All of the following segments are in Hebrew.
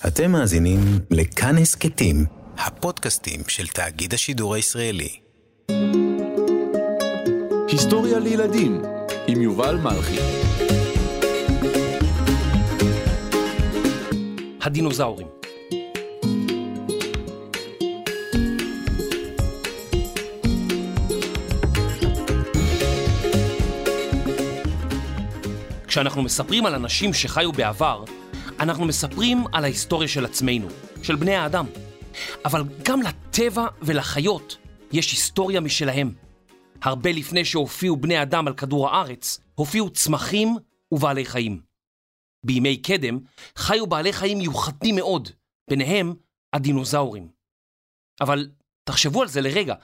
אתם מאזינים לכאן הסכתים, הפודקאסטים של תאגיד השידור הישראלי. היסטוריה לילדים עם יובל מלכי. הדינוזאורים. כשאנחנו מספרים על אנשים שחיו בעבר, אנחנו מספרים על ההיסטוריה של עצמנו, של בני האדם. אבל גם לטבע ולחיות יש היסטוריה משלהם. הרבה לפני שהופיעו בני אדם על כדור הארץ, הופיעו צמחים ובעלי חיים. בימי קדם חיו בעלי חיים מיוחדים מאוד, ביניהם הדינוזאורים. אבל תחשבו על זה לרגע,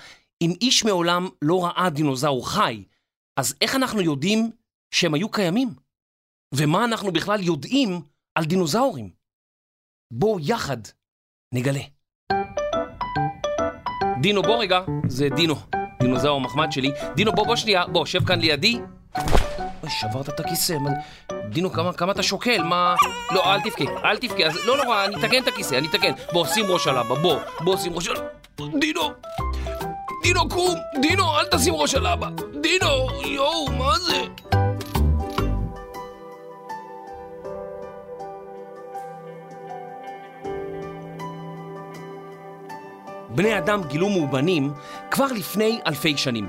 אם איש מעולם לא ראה דינוזאור חי, אז איך אנחנו יודעים שהם היו קיימים? ומה אנחנו בכלל יודעים על דינוזאורים? בואו יחד נגלה. דינו, בוא רגע, זה דינו, דינוזאור המחמד שלי. דינו, בוא, בוא שנייה, בוא, שב כאן לידי. אוי, שברת את הכיסא. מה... דינו, כמה, כמה אתה שוקל? מה... לא, אל תבכה, אל תבכה. אז לא נורא, אני אתקן את הכיסא, אני אתקן. בוא, שים ראש על אבא, בוא, בוא, שים ראש על... דינו! דינו, קום! דינו, אל תשים ראש על אבא! דינו! יואו, מה זה? בני אדם גילו מאובנים כבר לפני אלפי שנים.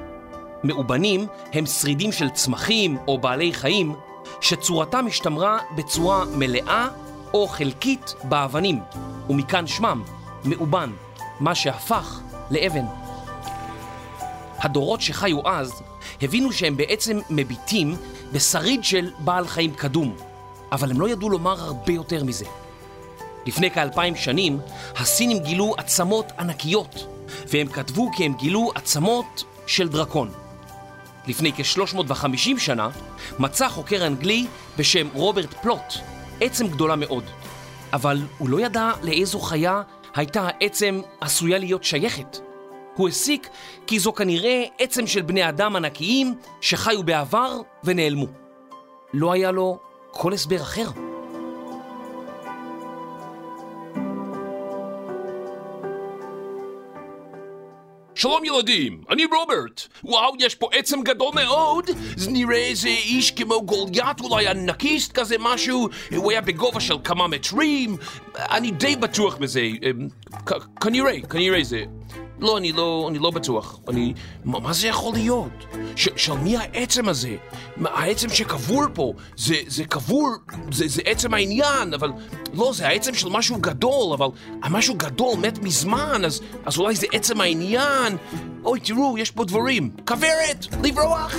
מאובנים הם שרידים של צמחים או בעלי חיים שצורתם השתמרה בצורה מלאה או חלקית באבנים, ומכאן שמם, מאובן, מה שהפך לאבן. הדורות שחיו אז הבינו שהם בעצם מביטים בשריד של בעל חיים קדום, אבל הם לא ידעו לומר הרבה יותר מזה. לפני כאלפיים שנים, הסינים גילו עצמות ענקיות, והם כתבו כי הם גילו עצמות של דרקון. לפני כ-350 שנה, מצא חוקר אנגלי בשם רוברט פלוט עצם גדולה מאוד, אבל הוא לא ידע לאיזו חיה הייתה העצם עשויה להיות שייכת. הוא הסיק כי זו כנראה עצם של בני אדם ענקיים שחיו בעבר ונעלמו. לא היה לו כל הסבר אחר. שלום ילדים, אני רוברט. וואו, יש פה עצם גדול מאוד. זה נראה איזה איש כמו גוליית, אולי ענקיסט כזה משהו. הוא היה בגובה של כמה מטרים. אני די בטוח בזה. כנראה, כנראה זה. לא, אני לא, אני לא בטוח. אני... מה, מה זה יכול להיות? ש, של מי העצם הזה? העצם שקבור פה, זה, זה קבור, זה, זה עצם העניין, אבל... לא, זה העצם של משהו גדול, אבל המשהו גדול מת מזמן, אז, אז אולי זה עצם העניין. אוי, תראו, יש פה דברים. כוורת! לברוח!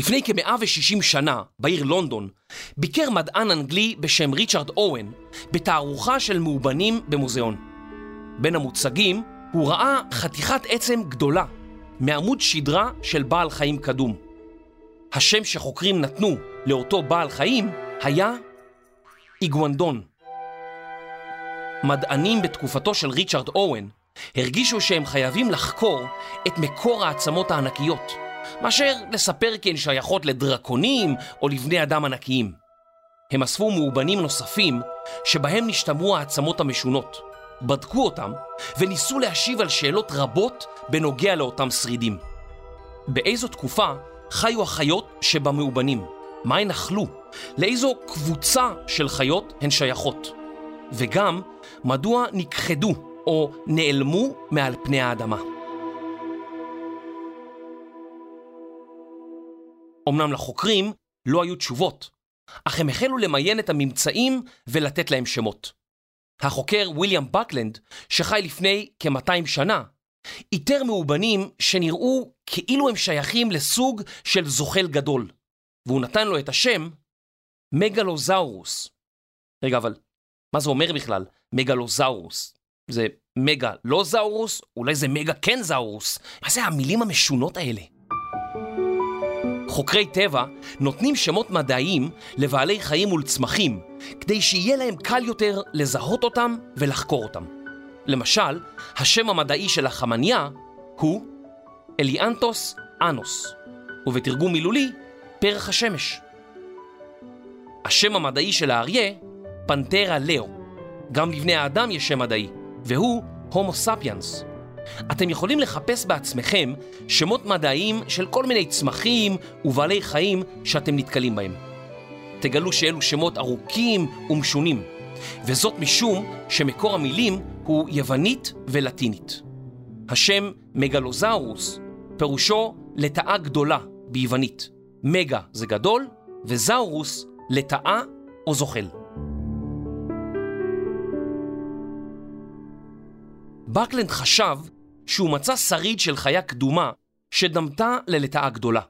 לפני כ-160 שנה, בעיר לונדון, ביקר מדען אנגלי בשם ריצ'רד אוהן בתערוכה של מאובנים במוזיאון. בין המוצגים הוא ראה חתיכת עצם גדולה מעמוד שדרה של בעל חיים קדום. השם שחוקרים נתנו לאותו בעל חיים היה איגוונדון. מדענים בתקופתו של ריצ'רד אוהן הרגישו שהם חייבים לחקור את מקור העצמות הענקיות. מאשר לספר כי הן שייכות לדרקונים או לבני אדם ענקיים. הם אספו מאובנים נוספים שבהם נשתמרו העצמות המשונות, בדקו אותם וניסו להשיב על שאלות רבות בנוגע לאותם שרידים. באיזו תקופה חיו החיות שבמאובנים? מה הן אכלו? לאיזו קבוצה של חיות הן שייכות? וגם, מדוע נכחדו או נעלמו מעל פני האדמה? אמנם לחוקרים לא היו תשובות, אך הם החלו למיין את הממצאים ולתת להם שמות. החוקר ויליאם בקלנד, שחי לפני כ-200 שנה, איתר מאובנים שנראו כאילו הם שייכים לסוג של זוחל גדול, והוא נתן לו את השם מגלוזאורוס. רגע, אבל מה זה אומר בכלל מגלוזאורוס? זה מגלוזאורוס? אולי זה מגה קנזאורוס? מה זה המילים המשונות האלה? חוקרי טבע נותנים שמות מדעיים לבעלי חיים ולצמחים כדי שיהיה להם קל יותר לזהות אותם ולחקור אותם. למשל, השם המדעי של החמניה הוא אליאנטוס אנוס, ובתרגום מילולי, פרח השמש. השם המדעי של האריה, פנתרה לאו. גם לבני האדם יש שם מדעי, והוא הומו ספיאנס. אתם יכולים לחפש בעצמכם שמות מדעיים של כל מיני צמחים ובעלי חיים שאתם נתקלים בהם. תגלו שאלו שמות ארוכים ומשונים, וזאת משום שמקור המילים הוא יוונית ולטינית. השם מגלוזאורוס פירושו לטאה גדולה ביוונית. מגה זה גדול, וזאורוס לטאה או זוחל. בקלנד חשב שהוא מצא שריד של חיה קדומה שדמתה ללטאה גדולה.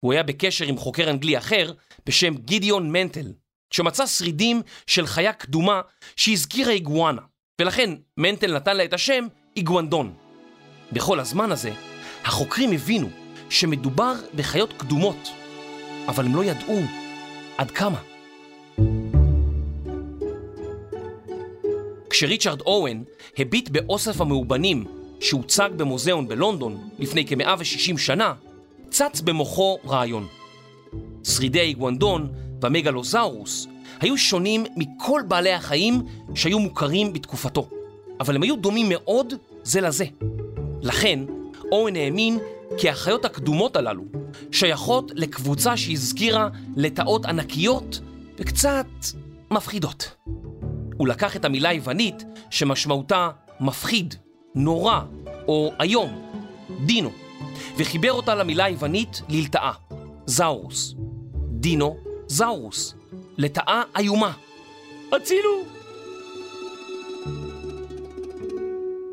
הוא היה בקשר עם חוקר אנגלי אחר בשם גידיון מנטל, שמצא שרידים של חיה קדומה שהזכירה איגואנה, ולכן מנטל נתן לה את השם איגואנדון. בכל הזמן הזה, החוקרים הבינו שמדובר בחיות קדומות, אבל הם לא ידעו עד כמה. כשריצ'רד אוהן הביט באוסף המאובנים שהוצג במוזיאון בלונדון לפני כ-160 שנה, צץ במוחו רעיון. שרידי האיגואנדון והמגלוזאורוס היו שונים מכל בעלי החיים שהיו מוכרים בתקופתו, אבל הם היו דומים מאוד זה לזה. לכן, אוהן האמין כי החיות הקדומות הללו שייכות לקבוצה שהזכירה לטאות ענקיות וקצת מפחידות. הוא לקח את המילה היוונית שמשמעותה מפחיד, נורא או איום, דינו, וחיבר אותה למילה היוונית ללטאה, זאורוס. דינו, זאורוס, לטאה איומה. הצילו!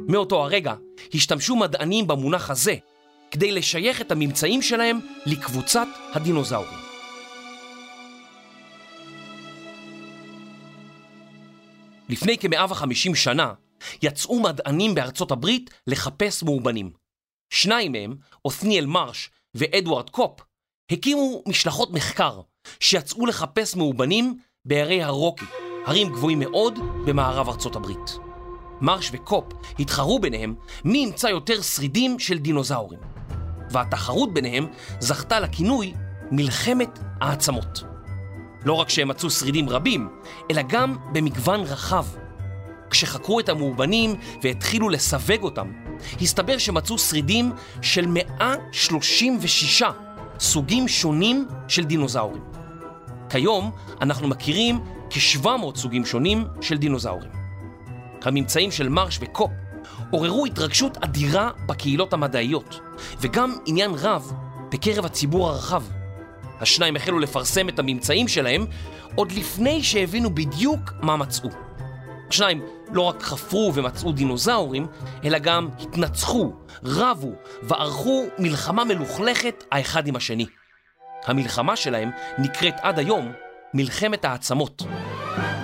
מאותו הרגע השתמשו מדענים במונח הזה כדי לשייך את הממצאים שלהם לקבוצת הדינוזאורים. לפני כ-150 שנה יצאו מדענים בארצות הברית לחפש מאובנים. שניים מהם, אותניאל מרש ואדוארד קופ, הקימו משלחות מחקר שיצאו לחפש מאובנים בערי הרוקי, הרים גבוהים מאוד במערב ארצות הברית. מרש וקופ התחרו ביניהם מי ימצא יותר שרידים של דינוזאורים. והתחרות ביניהם זכתה לכינוי מלחמת העצמות. לא רק שהם מצאו שרידים רבים, אלא גם במגוון רחב. כשחקרו את המאובנים והתחילו לסווג אותם, הסתבר שמצאו שרידים של 136 סוגים שונים של דינוזאורים. כיום אנחנו מכירים כ-700 סוגים שונים של דינוזאורים. הממצאים של מרש וקופ עוררו התרגשות אדירה בקהילות המדעיות, וגם עניין רב בקרב הציבור הרחב. השניים החלו לפרסם את הממצאים שלהם עוד לפני שהבינו בדיוק מה מצאו. השניים לא רק חפרו ומצאו דינוזאורים, אלא גם התנצחו, רבו וערכו מלחמה מלוכלכת האחד עם השני. המלחמה שלהם נקראת עד היום מלחמת העצמות.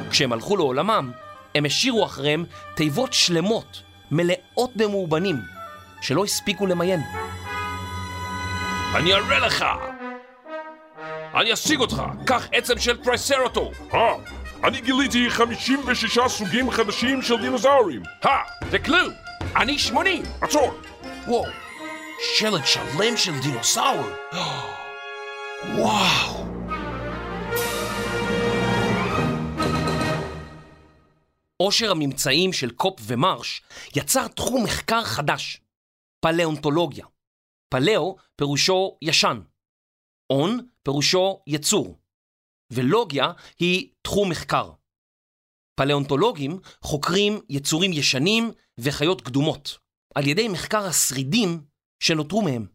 כשהם הלכו לעולמם, הם השאירו אחריהם תיבות שלמות, מלאות במאובנים, שלא הספיקו למיין. אני אראה לך! אני אשיג אותך! קח עצם של טרייסרטו! אה, אני גיליתי 56 סוגים חדשים של דינוזאורים. הא! וכלום! אני 80! עצור! וואו, שלד שלם של דינוסאור! וואו! עושר הממצאים של קופ ומרש יצר תחום מחקר חדש, פלאונטולוגיה. פלאו פירושו ישן, און פירושו יצור, ולוגיה היא תחום מחקר. פלאונטולוגים חוקרים יצורים ישנים וחיות קדומות, על ידי מחקר השרידים שנותרו מהם.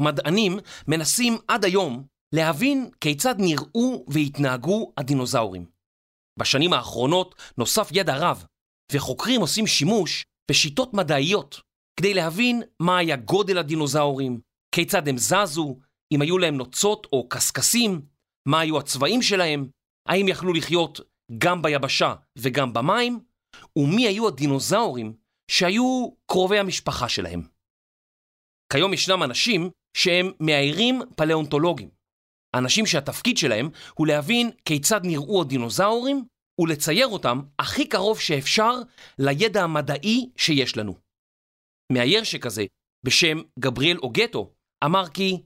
מדענים מנסים עד היום להבין כיצד נראו והתנהגו הדינוזאורים. בשנים האחרונות נוסף ידע רב, וחוקרים עושים שימוש בשיטות מדעיות כדי להבין מה היה גודל הדינוזאורים, כיצד הם זזו, אם היו להם נוצות או קשקשים, מה היו הצבעים שלהם, האם יכלו לחיות גם ביבשה וגם במים, ומי היו הדינוזאורים שהיו קרובי המשפחה שלהם. כיום ישנם אנשים שהם מאיירים פלאונטולוגים. אנשים שהתפקיד שלהם הוא להבין כיצד נראו הדינוזאורים ולצייר אותם הכי קרוב שאפשר לידע המדעי שיש לנו. מאייר שכזה, בשם גבריאל אוגטו, אמר כי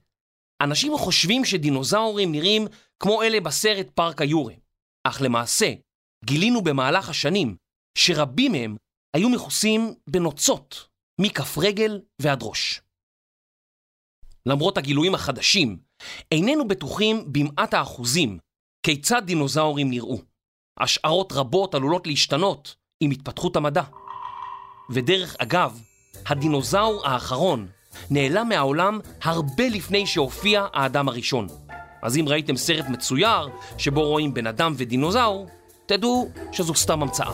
אנשים חושבים שדינוזאורים נראים כמו אלה בסרט פארק היורה, אך למעשה, גילינו במהלך השנים שרבים מהם היו מכוסים בנוצות, מכף רגל ועד ראש. למרות הגילויים החדשים, איננו בטוחים במעט האחוזים כיצד דינוזאורים נראו. השערות רבות עלולות להשתנות עם התפתחות המדע. ודרך אגב, הדינוזאור האחרון נעלם מהעולם הרבה לפני שהופיע האדם הראשון. אז אם ראיתם סרט מצויר שבו רואים בן אדם ודינוזאור, תדעו שזו סתם המצאה.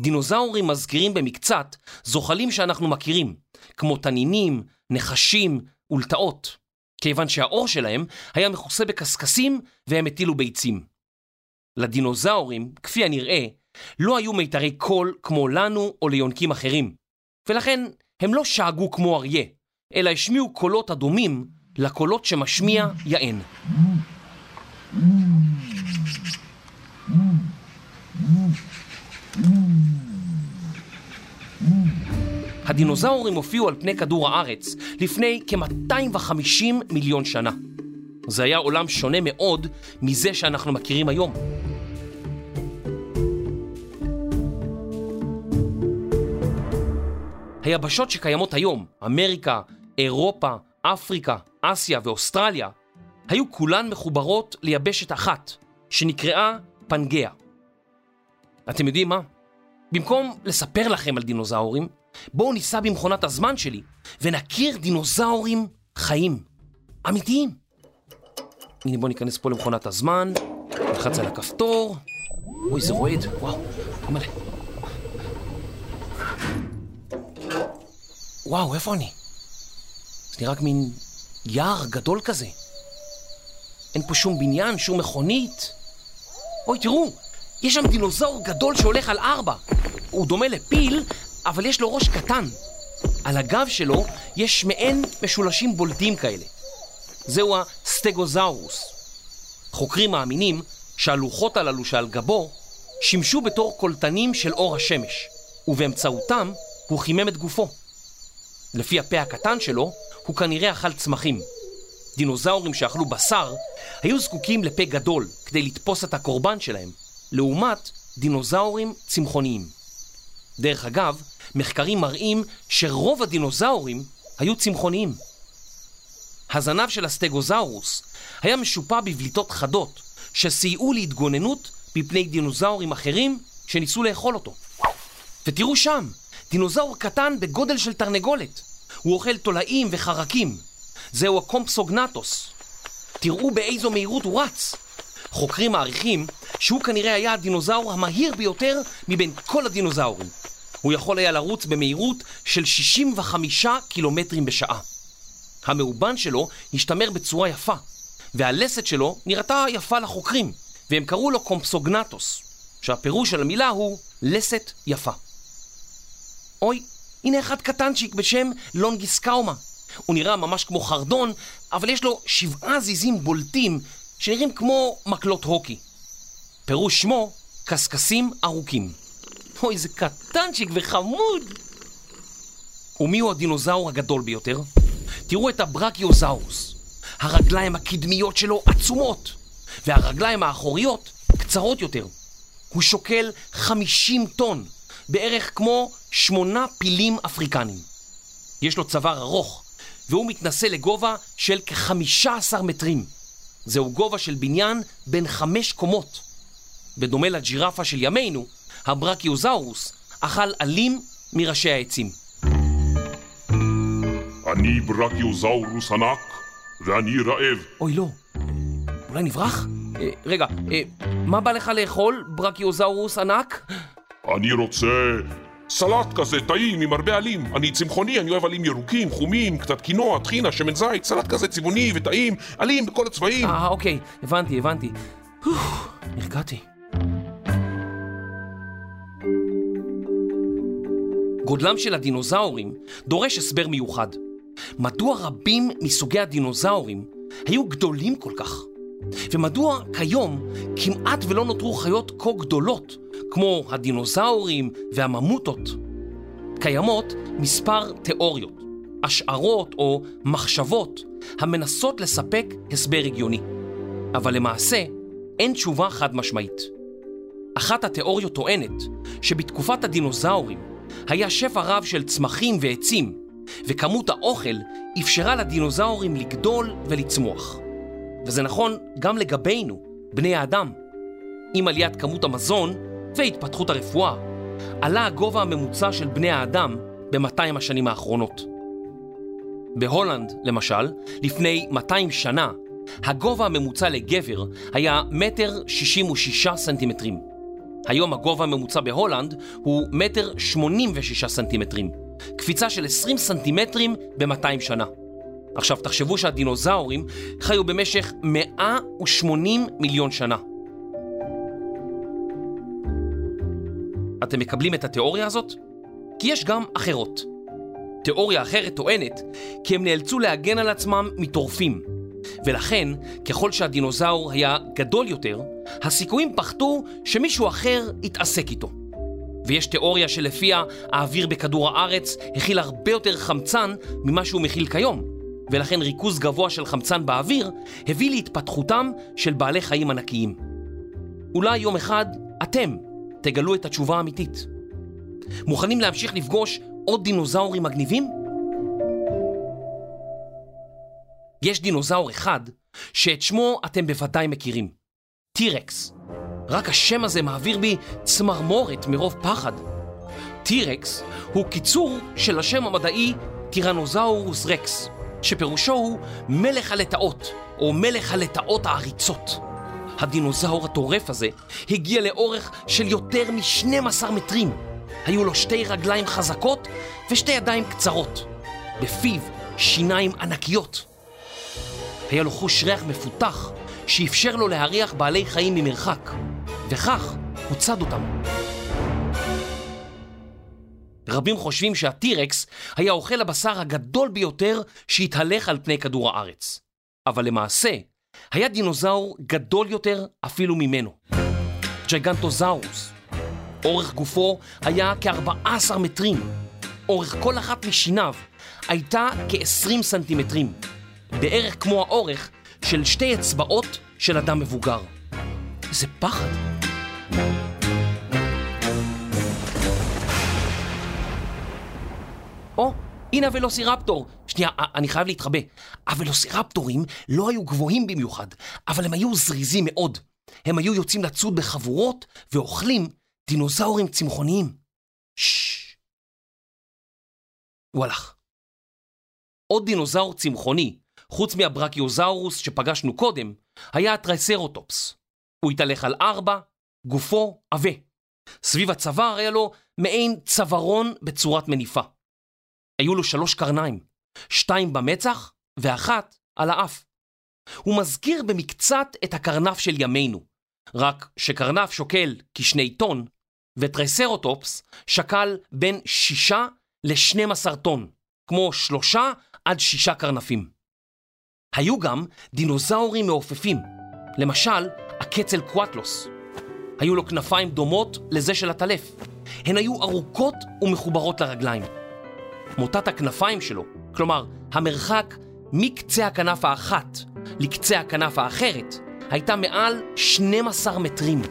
דינוזאורים מזכירים במקצת זוחלים שאנחנו מכירים, כמו תנינים, נחשים ולטאות, כיוון שהעור שלהם היה מכוסה בקשקשים והם הטילו ביצים. לדינוזאורים, כפי הנראה, לא היו מיתרי קול כמו לנו או ליונקים אחרים, ולכן הם לא שאגו כמו אריה, אלא השמיעו קולות הדומים לקולות שמשמיע יען. הדינוזאורים הופיעו על פני כדור הארץ לפני כ-250 מיליון שנה. זה היה עולם שונה מאוד מזה שאנחנו מכירים היום. היבשות שקיימות היום, אמריקה, אירופה, אפריקה, אסיה ואוסטרליה, היו כולן מחוברות ליבשת אחת, שנקראה פנגea. אתם יודעים מה? במקום לספר לכם על דינוזאורים, בואו ניסע במכונת הזמן שלי ונכיר דינוזאורים חיים, אמיתיים. הנה בואו ניכנס פה למכונת הזמן, נלחץ על הכפתור, אוי זה רועד, וואו, מלא. וואו, איפה אני? זה נראה רק מין יער גדול כזה. אין פה שום בניין, שום מכונית. אוי, תראו, יש שם דינוזאור גדול שהולך על ארבע. הוא דומה לפיל, אבל יש לו ראש קטן. על הגב שלו יש מעין משולשים בולטים כאלה. זהו הסטגוזאורוס. חוקרים מאמינים שהלוחות הללו שעל גבו שימשו בתור קולטנים של אור השמש, ובאמצעותם הוא חימם את גופו. לפי הפה הקטן שלו, הוא כנראה אכל צמחים. דינוזאורים שאכלו בשר היו זקוקים לפה גדול כדי לתפוס את הקורבן שלהם, לעומת דינוזאורים צמחוניים. דרך אגב, מחקרים מראים שרוב הדינוזאורים היו צמחוניים. הזנב של הסטגוזאורוס היה משופע בבליטות חדות שסייעו להתגוננות מפני דינוזאורים אחרים שניסו לאכול אותו. ותראו שם, דינוזאור קטן בגודל של תרנגולת. הוא אוכל תולעים וחרקים. זהו הקומפסוגנטוס. תראו באיזו מהירות הוא רץ. חוקרים מעריכים שהוא כנראה היה הדינוזאור המהיר ביותר מבין כל הדינוזאורים. הוא יכול היה לרוץ במהירות של 65 קילומטרים בשעה. המאובן שלו השתמר בצורה יפה, והלסת שלו נראתה יפה לחוקרים, והם קראו לו קומפסוגנטוס, שהפירוש של המילה הוא לסת יפה. אוי, הנה אחד קטנצ'יק בשם לונגיסקאומה. הוא נראה ממש כמו חרדון, אבל יש לו שבעה זיזים בולטים שנראים כמו מקלות הוקי. פירוש שמו, קשקשים ארוכים. אוי, זה קטנצ'יק וחמוד! ומיהו הדינוזאור הגדול ביותר? תראו את הברקיוזאורוס. הרגליים הקדמיות שלו עצומות, והרגליים האחוריות קצרות יותר. הוא שוקל 50 טון, בערך כמו שמונה פילים אפריקנים. יש לו צוואר ארוך, והוא מתנשא לגובה של כ-15 מטרים. זהו גובה של בניין בין חמש קומות. בדומה לג'ירפה של ימינו, הברקיוזאורוס אכל עלים מראשי העצים. אני ברקיוזאורוס ענק, ואני רעב. אוי לא, אולי נברח? אה, רגע, אה, מה בא לך לאכול, ברקיוזאורוס ענק? אני רוצה סלט כזה טעים עם הרבה עלים. אני צמחוני, אני אוהב עלים ירוקים, חומים, קצת קינוע, טחינה, שמן זית, סלט כזה צבעוני וטעים, עלים בכל הצבעים. אה, אוקיי, הבנתי, הבנתי. נרגעתי. גודלם של הדינוזאורים דורש הסבר מיוחד. מדוע רבים מסוגי הדינוזאורים היו גדולים כל כך? ומדוע כיום כמעט ולא נותרו חיות כה גדולות כמו הדינוזאורים והממוטות, קיימות מספר תיאוריות, השערות או מחשבות המנסות לספק הסבר הגיוני. אבל למעשה, אין תשובה חד משמעית. אחת התיאוריות טוענת שבתקופת הדינוזאורים היה שפע רב של צמחים ועצים, וכמות האוכל אפשרה לדינוזאורים לגדול ולצמוח. וזה נכון גם לגבינו, בני האדם. עם עליית כמות המזון והתפתחות הרפואה, עלה הגובה הממוצע של בני האדם ב-200 השנים האחרונות. בהולנד, למשל, לפני 200 שנה, הגובה הממוצע לגבר היה מטר 66 סנטימטרים. היום הגובה הממוצע בהולנד הוא מטר 86 סנטימטרים, קפיצה של 20 סנטימטרים ב-200 שנה. עכשיו תחשבו שהדינוזאורים חיו במשך 180 מיליון שנה. אתם מקבלים את התיאוריה הזאת? כי יש גם אחרות. תיאוריה אחרת טוענת כי הם נאלצו להגן על עצמם מטורפים, ולכן, ככל שהדינוזאור היה גדול יותר, הסיכויים פחתו שמישהו אחר יתעסק איתו. ויש תיאוריה שלפיה האוויר בכדור הארץ הכיל הרבה יותר חמצן ממה שהוא מכיל כיום, ולכן ריכוז גבוה של חמצן באוויר הביא להתפתחותם של בעלי חיים ענקיים. אולי יום אחד אתם תגלו את התשובה האמיתית. מוכנים להמשיך לפגוש עוד דינוזאורים מגניבים? יש דינוזאור אחד שאת שמו אתם בוודאי מכירים, טירקס. רק השם הזה מעביר בי צמרמורת מרוב פחד. טירקס הוא קיצור של השם המדעי טירנוזאורוס רקס, שפירושו הוא מלך הלטאות, או מלך הלטאות העריצות. הדינוזאור הטורף הזה הגיע לאורך של יותר מ-12 מטרים. היו לו שתי רגליים חזקות ושתי ידיים קצרות. בפיו שיניים ענקיות. היה לו חוש ריח מפותח שאפשר לו להריח בעלי חיים ממרחק, וכך הוא צד אותם. רבים חושבים שהטירקס היה אוכל הבשר הגדול ביותר שהתהלך על פני כדור הארץ. אבל למעשה, היה דינוזאור גדול יותר אפילו ממנו. ג'יגנטוזאורוס. אורך גופו היה כ-14 מטרים. אורך כל אחת משיניו הייתה כ-20 סנטימטרים. בערך כמו האורך של שתי אצבעות של אדם מבוגר. איזה פחד. או, הנה הוולוסירפטור. שנייה, אני חייב להתחבא. הוולוסירפטורים לא היו גבוהים במיוחד, אבל הם היו זריזים מאוד. הם היו יוצאים לצוד בחבורות ואוכלים דינוזאורים צמחוניים. ששש. הוא הלך. עוד דינוזאור צמחוני חוץ מהברקיוזאורוס שפגשנו קודם, היה הטרייסרוטופס. הוא התהלך על ארבע, גופו עבה. סביב הצוואר היה לו מעין צווארון בצורת מניפה. היו לו שלוש קרניים, שתיים במצח ואחת על האף. הוא מזכיר במקצת את הקרנף של ימינו, רק שקרנף שוקל כשני טון, וטרייסרוטופס שקל בין שישה לשנים עשר טון, כמו שלושה עד שישה קרנפים. היו גם דינוזאורים מעופפים, למשל הקצל קואטלוס. היו לו כנפיים דומות לזה של הטלף. הן היו ארוכות ומחוברות לרגליים. מוטת הכנפיים שלו, כלומר המרחק מקצה הכנף האחת לקצה הכנף האחרת, הייתה מעל 12 מטרים.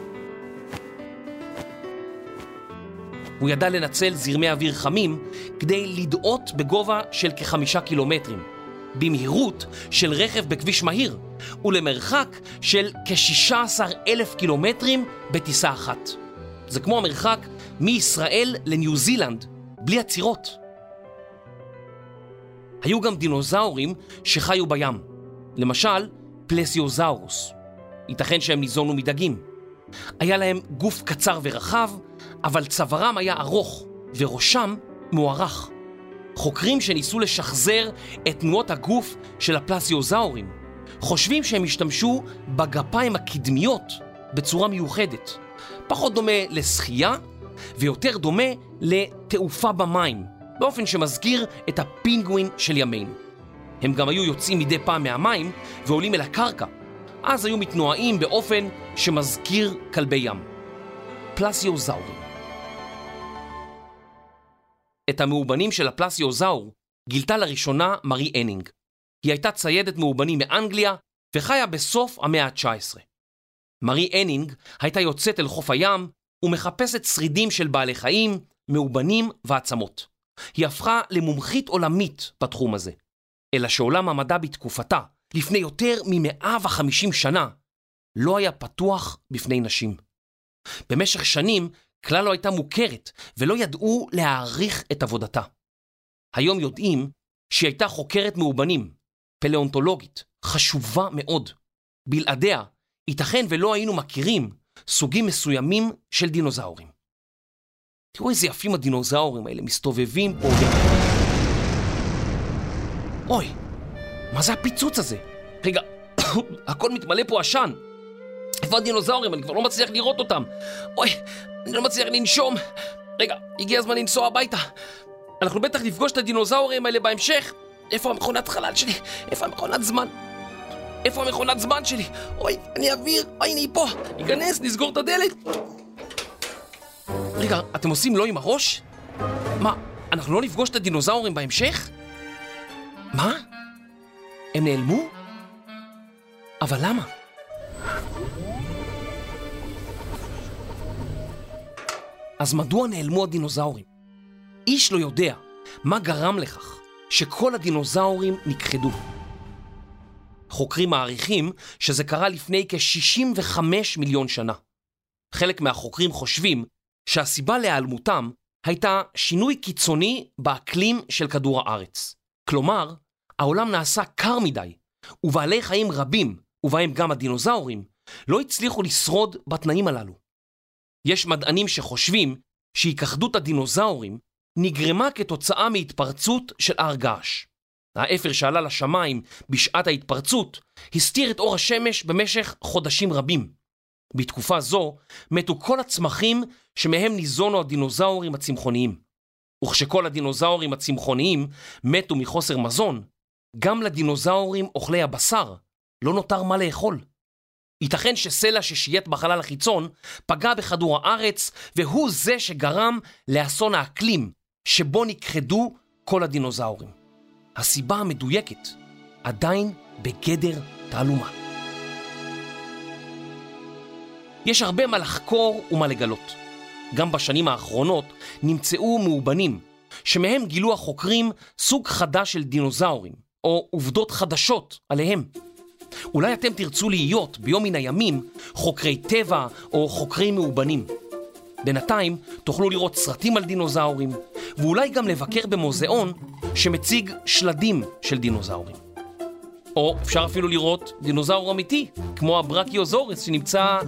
הוא ידע לנצל זרמי אוויר חמים כדי לדאות בגובה של כחמישה קילומטרים. במהירות של רכב בכביש מהיר ולמרחק של כ-16 אלף קילומטרים בטיסה אחת. זה כמו המרחק מישראל לניו זילנד, בלי עצירות. היו גם דינוזאורים שחיו בים, למשל פלסיוזאורוס. ייתכן שהם ניזונו מדגים. היה להם גוף קצר ורחב, אבל צווארם היה ארוך וראשם מוארך. חוקרים שניסו לשחזר את תנועות הגוף של הפלסיוזאורים חושבים שהם השתמשו בגפיים הקדמיות בצורה מיוחדת. פחות דומה לשחייה ויותר דומה לתעופה במים, באופן שמזכיר את הפינגווין של ימינו. הם גם היו יוצאים מדי פעם מהמים ועולים אל הקרקע. אז היו מתנועים באופן שמזכיר כלבי ים. הפלסיוזאורים. את המאובנים של הפלסיוזאור גילתה לראשונה מארי אנינג. היא הייתה ציידת מאובנים מאנגליה וחיה בסוף המאה ה-19. מארי אנינג הייתה יוצאת אל חוף הים ומחפשת שרידים של בעלי חיים, מאובנים ועצמות. היא הפכה למומחית עולמית בתחום הזה. אלא שעולם המדע בתקופתה, לפני יותר מ-150 שנה, לא היה פתוח בפני נשים. במשך שנים כלל לא הייתה מוכרת ולא ידעו להעריך את עבודתה. היום יודעים שהיא הייתה חוקרת מאובנים, פלאונטולוגית, חשובה מאוד. בלעדיה, ייתכן ולא היינו מכירים סוגים מסוימים של דינוזאורים. תראו איזה יפים הדינוזאורים האלה מסתובבים פה ו... אוי, מה זה הפיצוץ הזה? רגע, הכל מתמלא פה עשן. איפה הדינוזאורים? אני כבר לא מצליח לראות אותם. אוי, אני לא מצליח לנשום. רגע, הגיע הזמן לנסוע הביתה. אנחנו בטח נפגוש את הדינוזאורים האלה בהמשך. איפה המכונת חלל שלי? איפה המכונת זמן? איפה המכונת זמן שלי? אוי, אני אוויר, אוי, אני פה. ניכנס, נסגור את הדלת. רגע, אתם עושים לא עם הראש? מה, אנחנו לא נפגוש את הדינוזאורים בהמשך? מה? הם נעלמו? אבל למה? אז מדוע נעלמו הדינוזאורים? איש לא יודע מה גרם לכך שכל הדינוזאורים נכחדו. חוקרים מעריכים שזה קרה לפני כ-65 מיליון שנה. חלק מהחוקרים חושבים שהסיבה להיעלמותם הייתה שינוי קיצוני באקלים של כדור הארץ. כלומר, העולם נעשה קר מדי, ובעלי חיים רבים, ובהם גם הדינוזאורים, לא הצליחו לשרוד בתנאים הללו. יש מדענים שחושבים שהיכחדות הדינוזאורים נגרמה כתוצאה מהתפרצות של הר געש. האפר שעלה לשמיים בשעת ההתפרצות הסתיר את אור השמש במשך חודשים רבים. בתקופה זו מתו כל הצמחים שמהם ניזונו הדינוזאורים הצמחוניים. וכשכל הדינוזאורים הצמחוניים מתו מחוסר מזון, גם לדינוזאורים אוכלי הבשר לא נותר מה לאכול. ייתכן שסלע ששייט בחלל החיצון פגע בכדור הארץ, והוא זה שגרם לאסון האקלים, שבו נכחדו כל הדינוזאורים. הסיבה המדויקת עדיין בגדר תעלומה. יש הרבה מה לחקור ומה לגלות. גם בשנים האחרונות נמצאו מאובנים, שמהם גילו החוקרים סוג חדש של דינוזאורים, או עובדות חדשות עליהם. אולי אתם תרצו להיות ביום מן הימים חוקרי טבע או חוקרי מאובנים. בינתיים תוכלו לראות סרטים על דינוזאורים, ואולי גם לבקר במוזיאון שמציג שלדים של דינוזאורים. או אפשר אפילו לראות דינוזאור אמיתי, כמו הברכיוזאורוס שנמצא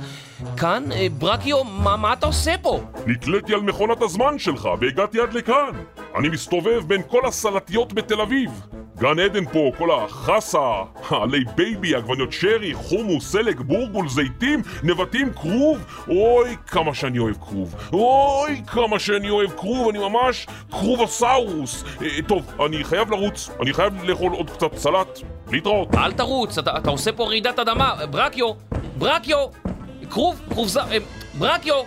כאן. אה, ברכיו, מה, מה אתה עושה פה? נתליתי על מכונת הזמן שלך והגעתי עד לכאן. אני מסתובב בין כל הסלטיות בתל אביב. גן עדן פה, כל החסה, עלי בייבי, עגבניות שרי, חומוס, סלק, בורגול, זיתים, נבטים, כרוב. אוי, כמה שאני אוהב כרוב. אוי, כמה שאני אוהב כרוב, אני ממש כרובוסאורוס. אה, טוב, אני חייב לרוץ, אני חייב לאכול עוד קצת סלט. להתראות. אל תרוץ, אתה, אתה עושה פה רעידת אדמה. ברקיו, ברקיו, כרוב, כרוב זר, אה, ברקיו,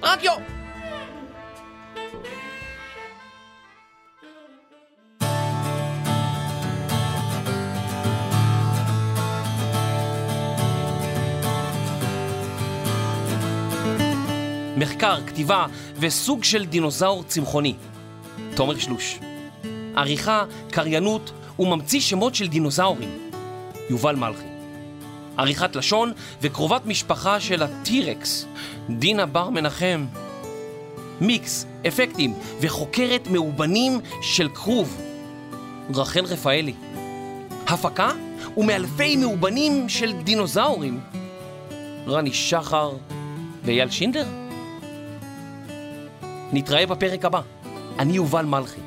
ברקיו. מחקר, כתיבה וסוג של דינוזאור צמחוני. תומר שלוש. עריכה, קריינות וממציא שמות של דינוזאורים. יובל מלכי. עריכת לשון וקרובת משפחה של הטירקס, דינה בר מנחם. מיקס, אפקטים וחוקרת מאובנים של כרוב, רחל רפאלי. הפקה ומאלפי מאובנים של דינוזאורים, רני שחר ואייל שינדר. נתראה בפרק הבא. אני יובל מלכי,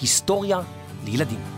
היסטוריה לילדים.